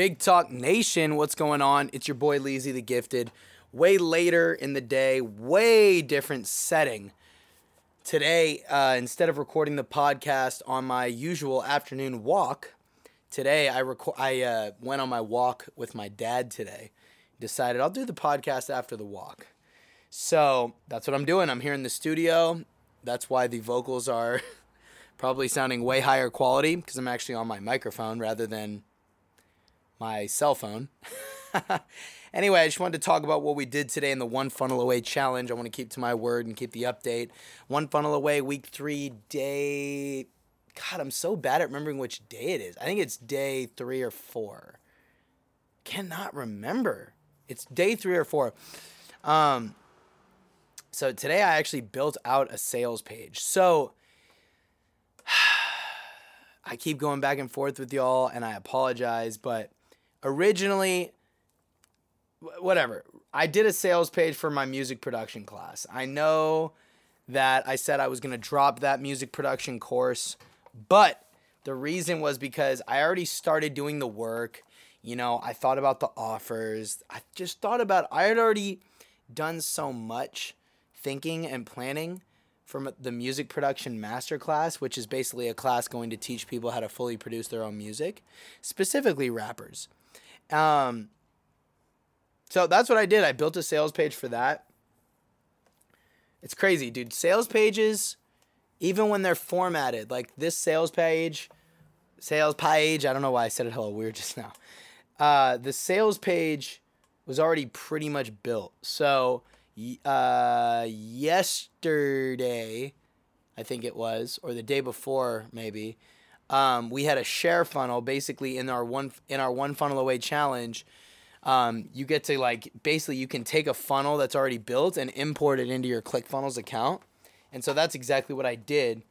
Big Talk Nation, what's going on? It's your boy Leezy the Gifted. Way later in the day, way different setting. Today, uh, instead of recording the podcast on my usual afternoon walk, today I reco- I uh, went on my walk with my dad today. Decided I'll do the podcast after the walk. So that's what I'm doing. I'm here in the studio. That's why the vocals are probably sounding way higher quality because I'm actually on my microphone rather than my cell phone. anyway, I just wanted to talk about what we did today in the One Funnel Away challenge. I want to keep to my word and keep the update. One Funnel Away, week three, day. God, I'm so bad at remembering which day it is. I think it's day three or four. Cannot remember. It's day three or four. Um, so today I actually built out a sales page. So I keep going back and forth with y'all, and I apologize, but originally whatever. I did a sales page for my music production class. I know that i said i was going to drop that music production course but the reason was because i already started doing the work. You know i thought about the offers. I just thought about i had already done so much thinking and planning from the music production masterclass, which is basically a class going to teach people how to fully produce their own music, specifically rappers. Um, so that's what I did. I built a sales page for that. It's crazy, dude. Sales pages, even when they're formatted, like this sales page, sales page, I don't know why I said it hella weird just now. Uh, the sales page was already pretty much built. So, uh, yesterday, I think it was, or the day before, maybe, um, we had a share funnel basically in our one in our one funnel away challenge. Um, you get to like basically you can take a funnel that's already built and import it into your ClickFunnels account, and so that's exactly what I did.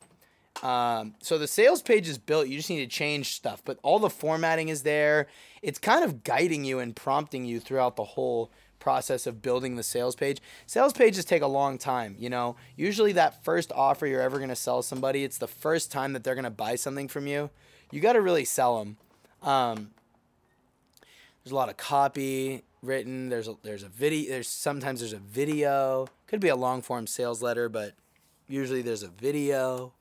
Um, so the sales page is built. You just need to change stuff, but all the formatting is there. It's kind of guiding you and prompting you throughout the whole process of building the sales page. Sales pages take a long time, you know. Usually that first offer you're ever going to sell somebody, it's the first time that they're going to buy something from you. You got to really sell them. Um, there's a lot of copy written. There's a, there's a video. There's sometimes there's a video. Could be a long form sales letter, but usually there's a video.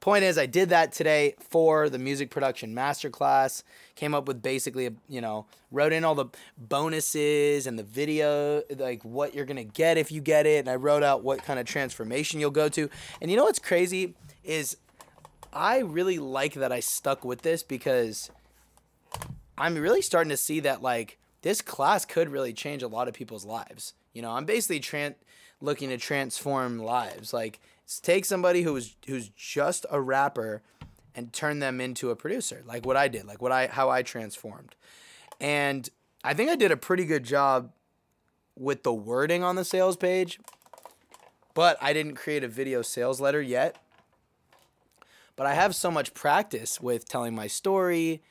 Point is, I did that today for the music production masterclass. Came up with basically, you know, wrote in all the bonuses and the video, like what you're gonna get if you get it, and I wrote out what kind of transformation you'll go to. And you know what's crazy is, I really like that I stuck with this because I'm really starting to see that like this class could really change a lot of people's lives. You know, I'm basically tran- looking to transform lives. Like take somebody who's who's just a rapper and turn them into a producer, like what I did, like what I how I transformed. And I think I did a pretty good job with the wording on the sales page, but I didn't create a video sales letter yet. But I have so much practice with telling my story,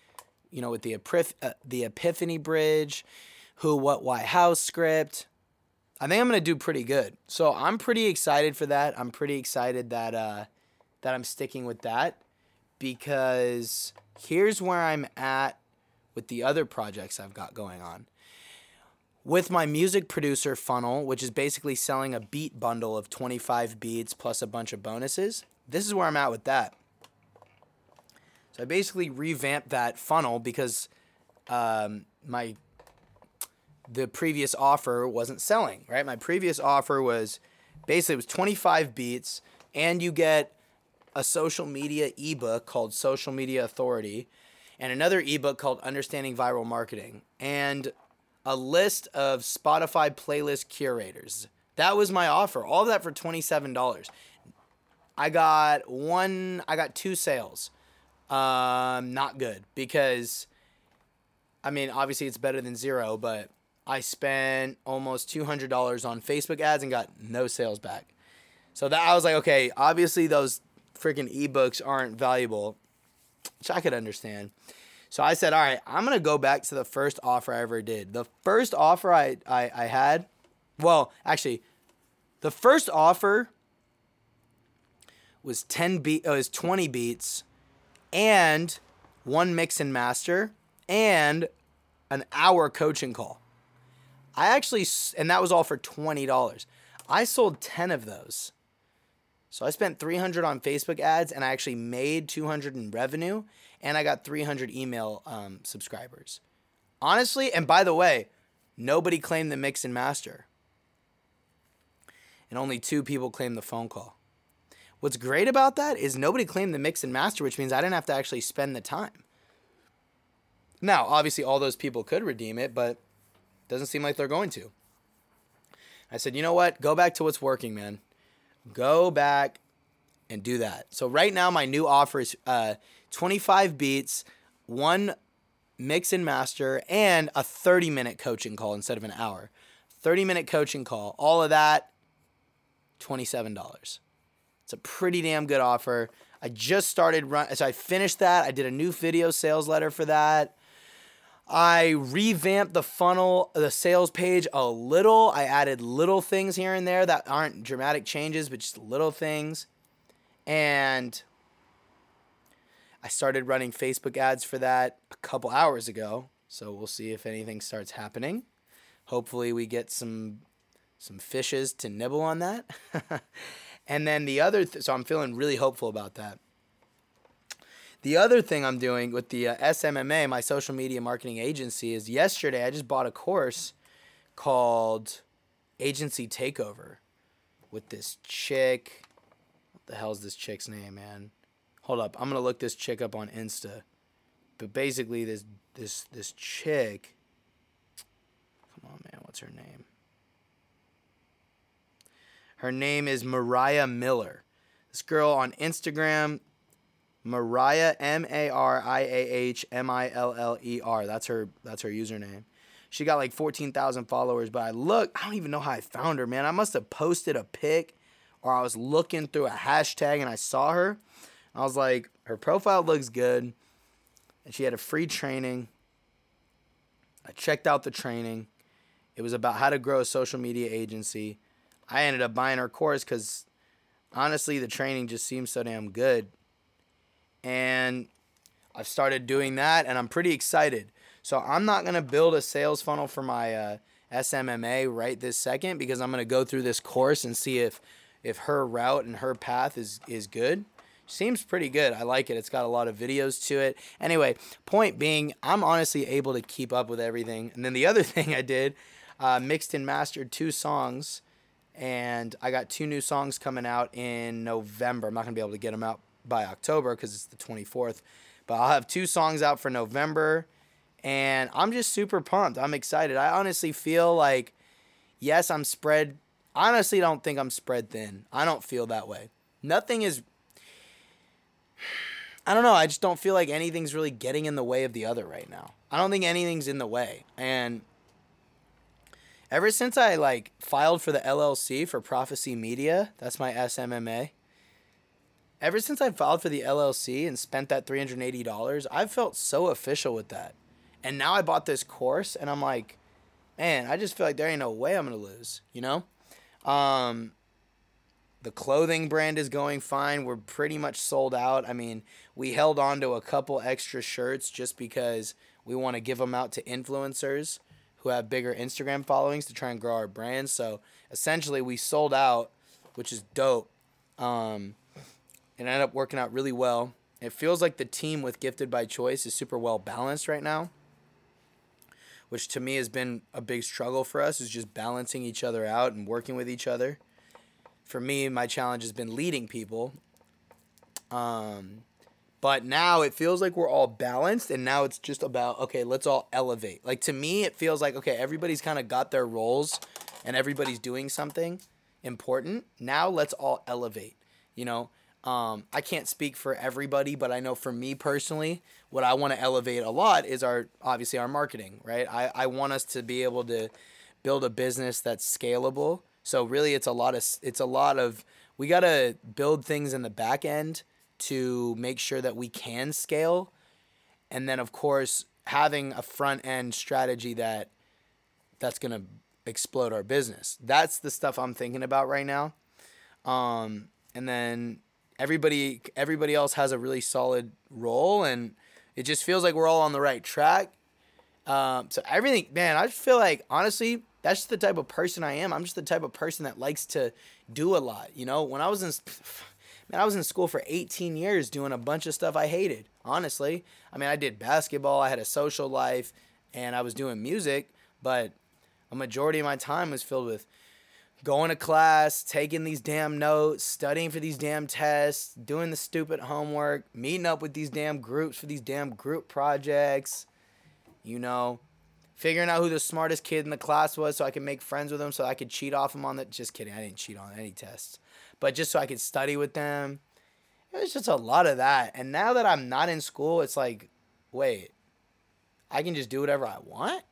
you know, with the epiph- uh, the epiphany bridge, who, what, why, how script. I think I'm gonna do pretty good. So I'm pretty excited for that. I'm pretty excited that uh, that I'm sticking with that because here's where I'm at with the other projects I've got going on. With my music producer funnel, which is basically selling a beat bundle of 25 beats plus a bunch of bonuses, this is where I'm at with that. So I basically revamped that funnel because um, my the previous offer wasn't selling, right? My previous offer was basically it was 25 beats and you get a social media ebook called Social Media Authority and another ebook called Understanding Viral Marketing and a list of Spotify playlist curators. That was my offer. All of that for $27. I got one I got two sales. Um not good because I mean, obviously it's better than zero, but I spent almost $200 on Facebook ads and got no sales back. So that I was like, okay, obviously those freaking ebooks aren't valuable, which I could understand. So I said, all right, I'm gonna go back to the first offer I ever did. The first offer I I, I had, well, actually, the first offer was 10 beat, it was 20 beats, and one mix and master, and an hour coaching call. I actually, and that was all for $20. I sold 10 of those. So I spent 300 on Facebook ads and I actually made 200 in revenue and I got 300 email um, subscribers. Honestly, and by the way, nobody claimed the mix and master. And only two people claimed the phone call. What's great about that is nobody claimed the mix and master, which means I didn't have to actually spend the time. Now, obviously, all those people could redeem it, but doesn't seem like they're going to. I said, you know what? Go back to what's working, man. Go back and do that. So right now, my new offer is uh, 25 beats, one mix and master, and a 30 minute coaching call instead of an hour. 30 minute coaching call. All of that, $27. It's a pretty damn good offer. I just started run so I finished that. I did a new video sales letter for that. I revamped the funnel, the sales page a little. I added little things here and there that aren't dramatic changes, but just little things. And I started running Facebook ads for that a couple hours ago. So we'll see if anything starts happening. Hopefully we get some some fishes to nibble on that. and then the other th- so I'm feeling really hopeful about that. The other thing I'm doing with the uh, SMMA, my social media marketing agency, is yesterday I just bought a course called Agency Takeover with this chick. What the hell's this chick's name, man? Hold up, I'm gonna look this chick up on Insta. But basically, this this this chick. Come on, man, what's her name? Her name is Mariah Miller. This girl on Instagram Mariah M A R I A H M I L L E R. That's her that's her username. She got like 14,000 followers, but I look, I don't even know how I found her, man. I must have posted a pic or I was looking through a hashtag and I saw her. I was like, her profile looks good. And she had a free training. I checked out the training. It was about how to grow a social media agency. I ended up buying her course because honestly, the training just seems so damn good and I've started doing that, and I'm pretty excited. So I'm not gonna build a sales funnel for my uh, SMMA right this second because I'm gonna go through this course and see if if her route and her path is is good. Seems pretty good. I like it. It's got a lot of videos to it. Anyway, point being, I'm honestly able to keep up with everything. And then the other thing I did, uh, mixed and mastered two songs, and I got two new songs coming out in November. I'm not gonna be able to get them out by October because it's the 24th. But I'll have two songs out for November, and I'm just super pumped. I'm excited. I honestly feel like, yes, I'm spread. Honestly, don't think I'm spread thin. I don't feel that way. Nothing is. I don't know. I just don't feel like anything's really getting in the way of the other right now. I don't think anything's in the way. And ever since I like filed for the LLC for Prophecy Media, that's my SMMA ever since I filed for the LLC and spent that $380, I've felt so official with that. And now I bought this course and I'm like, man, I just feel like there ain't no way I'm going to lose, you know? Um, the clothing brand is going fine. We're pretty much sold out. I mean, we held on to a couple extra shirts just because we want to give them out to influencers who have bigger Instagram followings to try and grow our brand. So essentially, we sold out, which is dope. Um, it ended up working out really well. It feels like the team with Gifted by Choice is super well balanced right now, which to me has been a big struggle for us, is just balancing each other out and working with each other. For me, my challenge has been leading people. Um, but now it feels like we're all balanced, and now it's just about, okay, let's all elevate. Like to me, it feels like, okay, everybody's kind of got their roles and everybody's doing something important. Now let's all elevate. You know, um, I can't speak for everybody, but I know for me personally, what I want to elevate a lot is our obviously our marketing, right? I, I want us to be able to build a business that's scalable. So really it's a lot of it's a lot of we got to build things in the back end to make sure that we can scale. And then of course, having a front end strategy that that's to explode our business. That's the stuff I'm thinking about right now. Um, and then everybody everybody else has a really solid role and it just feels like we're all on the right track Um, so everything, man, I just feel like honestly, that's just the type of person I am. I'm just the type of person that likes to do a lot. You know, when I was in, man, I was in school for 18 years doing a bunch of stuff I hated. Honestly, I mean, I did basketball, I had a social life, and I was doing music, but a majority of my time was filled with going to class, taking these damn notes, studying for these damn tests, doing the stupid homework, meeting up with these damn groups for these damn group projects, you know, figuring out who the smartest kid in the class was so I could make friends with them so I could cheat off them on the just kidding, I didn't cheat on any tests. But just so I could study with them. It was just a lot of that. And now that I'm not in school, it's like, wait, I can just do whatever I want?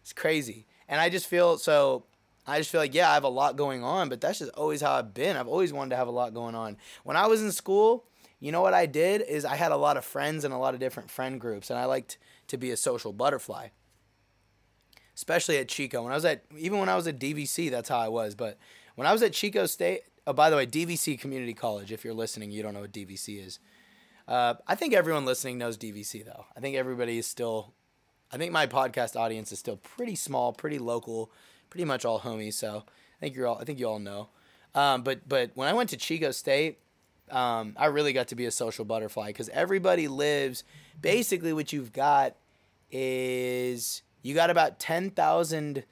It's crazy. And I just feel so I just feel like, yeah, I have a lot going on, but that's just always how I've been. I've always wanted to have a lot going on. When I was in school, you know what I did is I had a lot of friends and a lot of different friend groups, and I liked to be a social butterfly. Especially at Chico. When I was at even when I was at DVC, that's how I was. But when I was at Chico State, oh by the way, DVC Community College. If you're listening, you don't know what DVC is. Uh, I think everyone listening knows DVC though. I think everybody is still. I think my podcast audience is still pretty small, pretty local pretty much all homies. So I think you're all I think you all know. Um, but but when I went to Chico State, um, I really got to be a social butterfly because everybody lives. Basically, what you've got is you got about ten thousand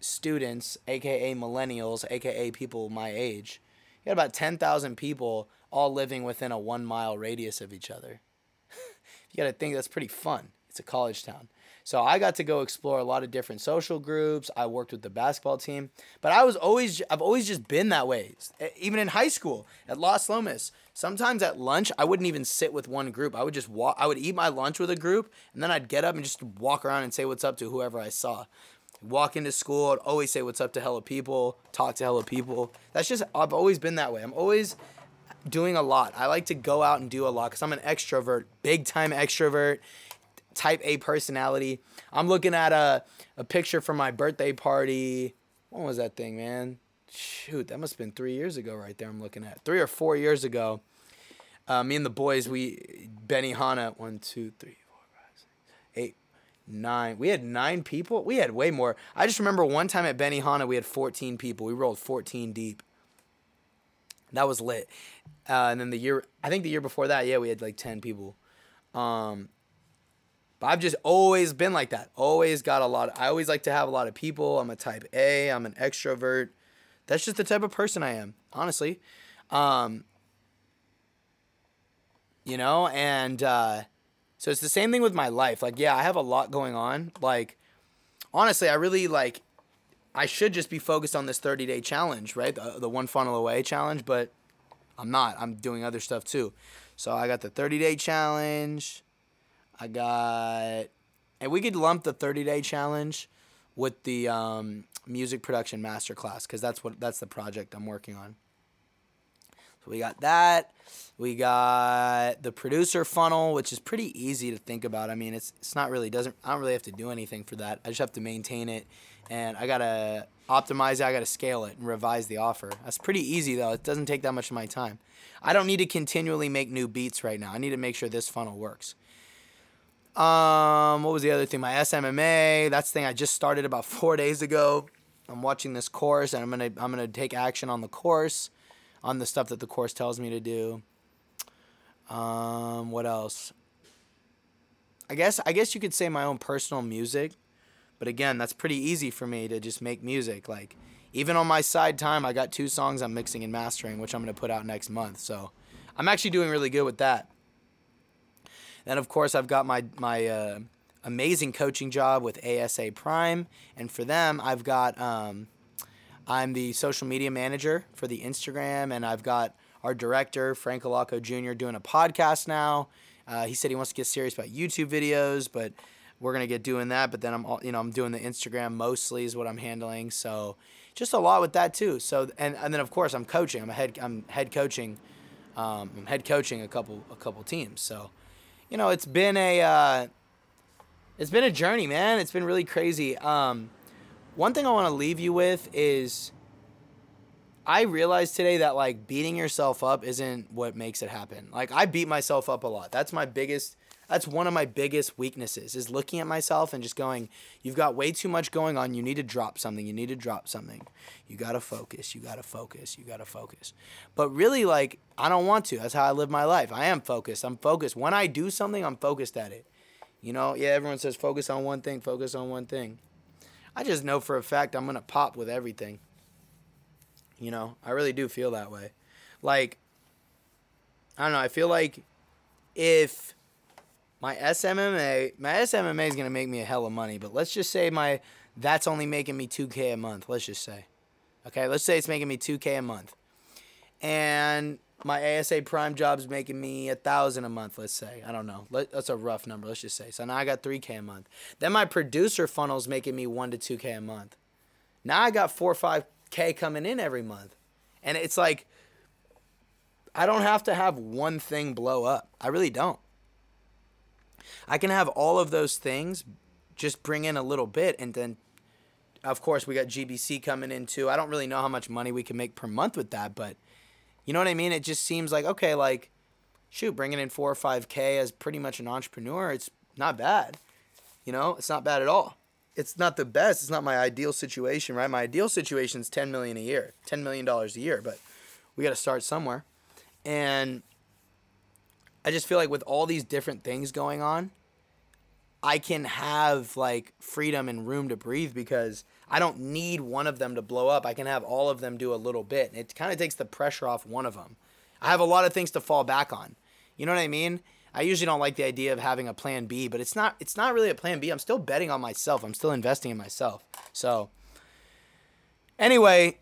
students, aka millennials, aka people my age. You got about ten thousand people all living within a one mile radius of each other. you got to think that's pretty fun. It's a college town. So I got to go explore a lot of different social groups. I worked with the basketball team, but I was always I've always just been that way. Even in high school at Los Lomas, sometimes at lunch I wouldn't even sit with one group. I would just walk. I would eat my lunch with a group, and then I'd get up and just walk around and say what's up to whoever I saw. Walk into school, I'd always say what's up to hella people, talk to hella people. That's just I've always been that way. I'm always doing a lot. I like to go out and do a lot because I'm an extrovert, big time extrovert type A personality. I'm looking at a, a picture from my birthday party. When was that thing, man? Shoot, that must have been three years ago, right there. I'm looking at three or four years ago. Uh, me and the boys, we Benihana, one, two, three, four, five, six, eight, nine. We had nine people. We had way more. I just remember one time at Benihana, we had 14 people. We rolled 14 deep. That was lit. Uh, and then the year, I think the year before that, yeah, we had like 10 people. Um, but I've just always been like that. Always got a lot. Of, I always like to have a lot of people. I'm a type A. I'm an extrovert. That's just the type of person I am, honestly. Um, you know, and uh, so it's the same thing with my life. Like, yeah, I have a lot going on. Like, honestly, I really like. I should just be focused on this 30 day challenge, right? The, the one funnel away challenge, but I'm not. I'm doing other stuff too. So I got the 30 day challenge. I got, and we could lump the 30 day challenge with the um, music production masterclass because that's what that's the project I'm working on. So we got that. We got the producer funnel, which is pretty easy to think about. I mean, it's it's not really doesn't I don't really have to do anything for that. I just have to maintain it, and I gotta optimize it. I gotta scale it and revise the offer. That's pretty easy though. It doesn't take that much of my time. I don't need to continually make new beats right now. I need to make sure this funnel works. Um, what was the other thing? My SMMA. That's the thing I just started about four days ago. I'm watching this course, and I'm gonna I'm gonna take action on the course, on the stuff that the course tells me to do. Um, what else? I guess I guess you could say my own personal music, but again, that's pretty easy for me to just make music. Like even on my side time, I got two songs I'm mixing and mastering, which I'm gonna put out next month. So I'm actually doing really good with that. Then of course I've got my my uh, amazing coaching job with ASA Prime, and for them I've got um, I'm the social media manager for the Instagram, and I've got our director Frank Alaco Jr. doing a podcast now. Uh, he said he wants to get serious about YouTube videos, but we're gonna get doing that. But then I'm you know I'm doing the Instagram mostly is what I'm handling. So just a lot with that too. So and and then of course I'm coaching. I'm a head I'm head coaching. Um, I'm head coaching a couple a couple teams. So you know, it's been a uh, it's been a journey, man. It's been really crazy. Um, one thing I want to leave you with is I realized today that like beating yourself up isn't what makes it happen. Like I beat myself up a lot. That's my biggest That's one of my biggest weaknesses is looking at myself and just going, you've got way too much going on. You need to drop something. You need to drop something. You got to focus. You got to focus. You got to focus. But really, like, I don't want to. That's how I live my life. I am focused. I'm focused. When I do something, I'm focused at it. You know, yeah, everyone says focus on one thing, focus on one thing. I just know for a fact I'm going to pop with everything. You know, I really do feel that way. Like, I don't know. I feel like if my SMMA, my SMMA is going to make me a hell of money, but let's just say my that's only making me 2k a month, let's just say. Okay, let's say it's making me 2k a month. And my ASA prime job's making me a thousand a month, let's say. I don't know. Let, that's a rough number, let's just say. So now I got 3k a month. Then my producer funnel's making me 1 to 2k a month. Now I got 4 or 5k coming in every month. And it's like I don't have to have one thing blow up. I really don't. I can have all of those things just bring in a little bit and then of course we got GBC coming in too. I don't really know how much money we can make per month with that, but you know what I mean? It just seems like okay, like shoot, bringing in 4 or 5k as pretty much an entrepreneur, it's not bad. You know, it's not bad at all. It's not the best. It's not my ideal situation, right? My ideal situation is 10 million a year, 10 million dollars a year, but we got to start somewhere. And I just feel like with all these different things going on, I can have like freedom and room to breathe because I don't need one of them to blow up. I can have all of them do a little bit. It kind of takes the pressure off one of them. I have a lot of things to fall back on. You know what I mean? I usually don't like the idea of having a plan B, but it's not it's not really a plan B. I'm still betting on myself. I'm still investing in myself. So anyway,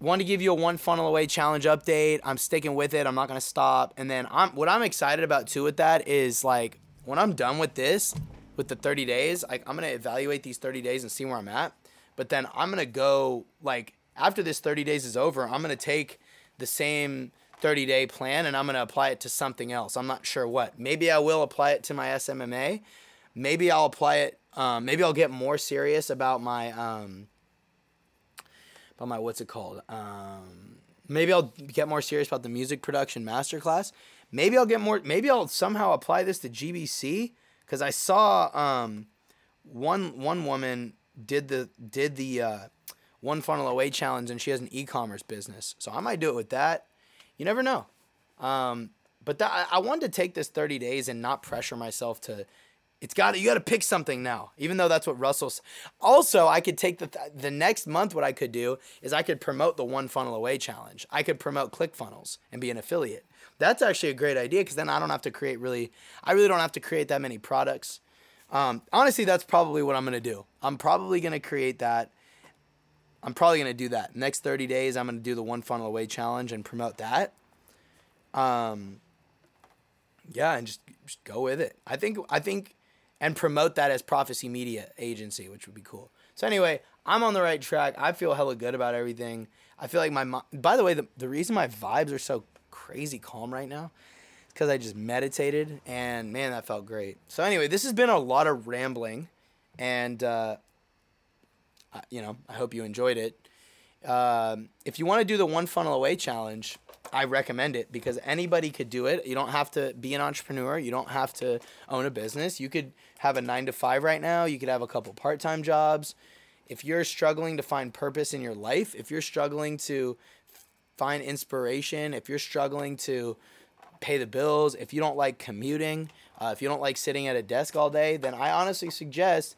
want to give you a one funnel away challenge update. I'm sticking with it. I'm not going to stop. And then I'm what I'm excited about too with that is like when I'm done with this, with the 30 days. Like I'm gonna evaluate these 30 days and see where I'm at. But then I'm gonna go like after this 30 days is over, I'm gonna take the same 30 day plan and I'm gonna apply it to something else. I'm not sure what. Maybe I will apply it to my SMMA. Maybe I'll apply it. Um, maybe I'll get more serious about my um, about my what's it called? Um, maybe I'll get more serious about the music production masterclass. Maybe I'll get more. Maybe I'll somehow apply this to GBC because I saw um, one one woman did the did the uh, one funnel away challenge and she has an e-commerce business, so I might do it with that. You never know. Um, but I wanted to take this 30 days and not pressure myself to. It's got you got to pick something now, even though that's what Russell's. Also, I could take the the next month. What I could do is I could promote the one funnel away challenge. I could promote ClickFunnels and be an affiliate. That's actually a great idea because then I don't have to create really, I really don't have to create that many products. Um, honestly, that's probably what I'm gonna do. I'm probably gonna create that. I'm probably gonna do that next 30 days. I'm gonna do the one funnel away challenge and promote that. Um, yeah, and just, just go with it. I think I think, and promote that as Prophecy Media Agency, which would be cool. So anyway, I'm on the right track. I feel hella good about everything. I feel like my by the way, the, the reason my vibes are so crazy calm right now because I just meditated and man, that felt great. So anyway, this has been a lot of rambling, and uh, you know, I hope you enjoyed it. Um, if you want to do the one funnel away challenge, I recommend it because anybody could do it. You don't have to be an entrepreneur. You don't have to own a business. You could have a nine to five right now. You could have a couple part time jobs. If you're struggling to find purpose in your life, if you're struggling to find inspiration, if you're struggling to pay the bills, if you don't like commuting, uh, if you don't like sitting at a desk all day, then I honestly suggest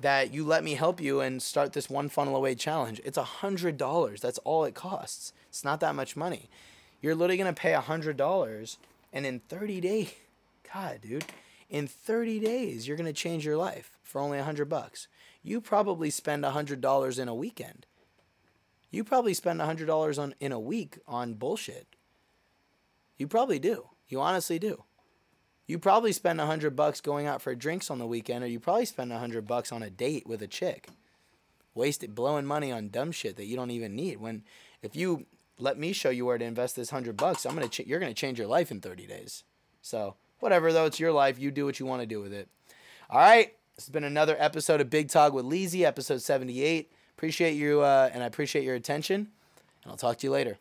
that you let me help you and start this one funnel away challenge. It's a hundred dollars. That's all it costs. It's not that much money. You're literally gonna pay a hundred dollars, and in 30 days, God, dude, in 30 days, you're gonna change your life for only a hundred bucks. You probably spend a hundred dollars in a weekend you probably spend a $100 on in a week on bullshit. You probably do. You honestly do. You probably spend a 100 bucks going out for drinks on the weekend or you probably spend a 100 bucks on a date with a chick. Wasted blowing money on dumb shit that you don't even need. When if you let me show you where to invest this 100 bucks, I'm to ch- you're to change your life in 30 days. So, whatever though, it's your life. You do what you want to do with it. All right. This has been another episode of Big Talk with Leezy, episode 78. Appreciate you, uh, and I appreciate your attention. And I'll talk to you later.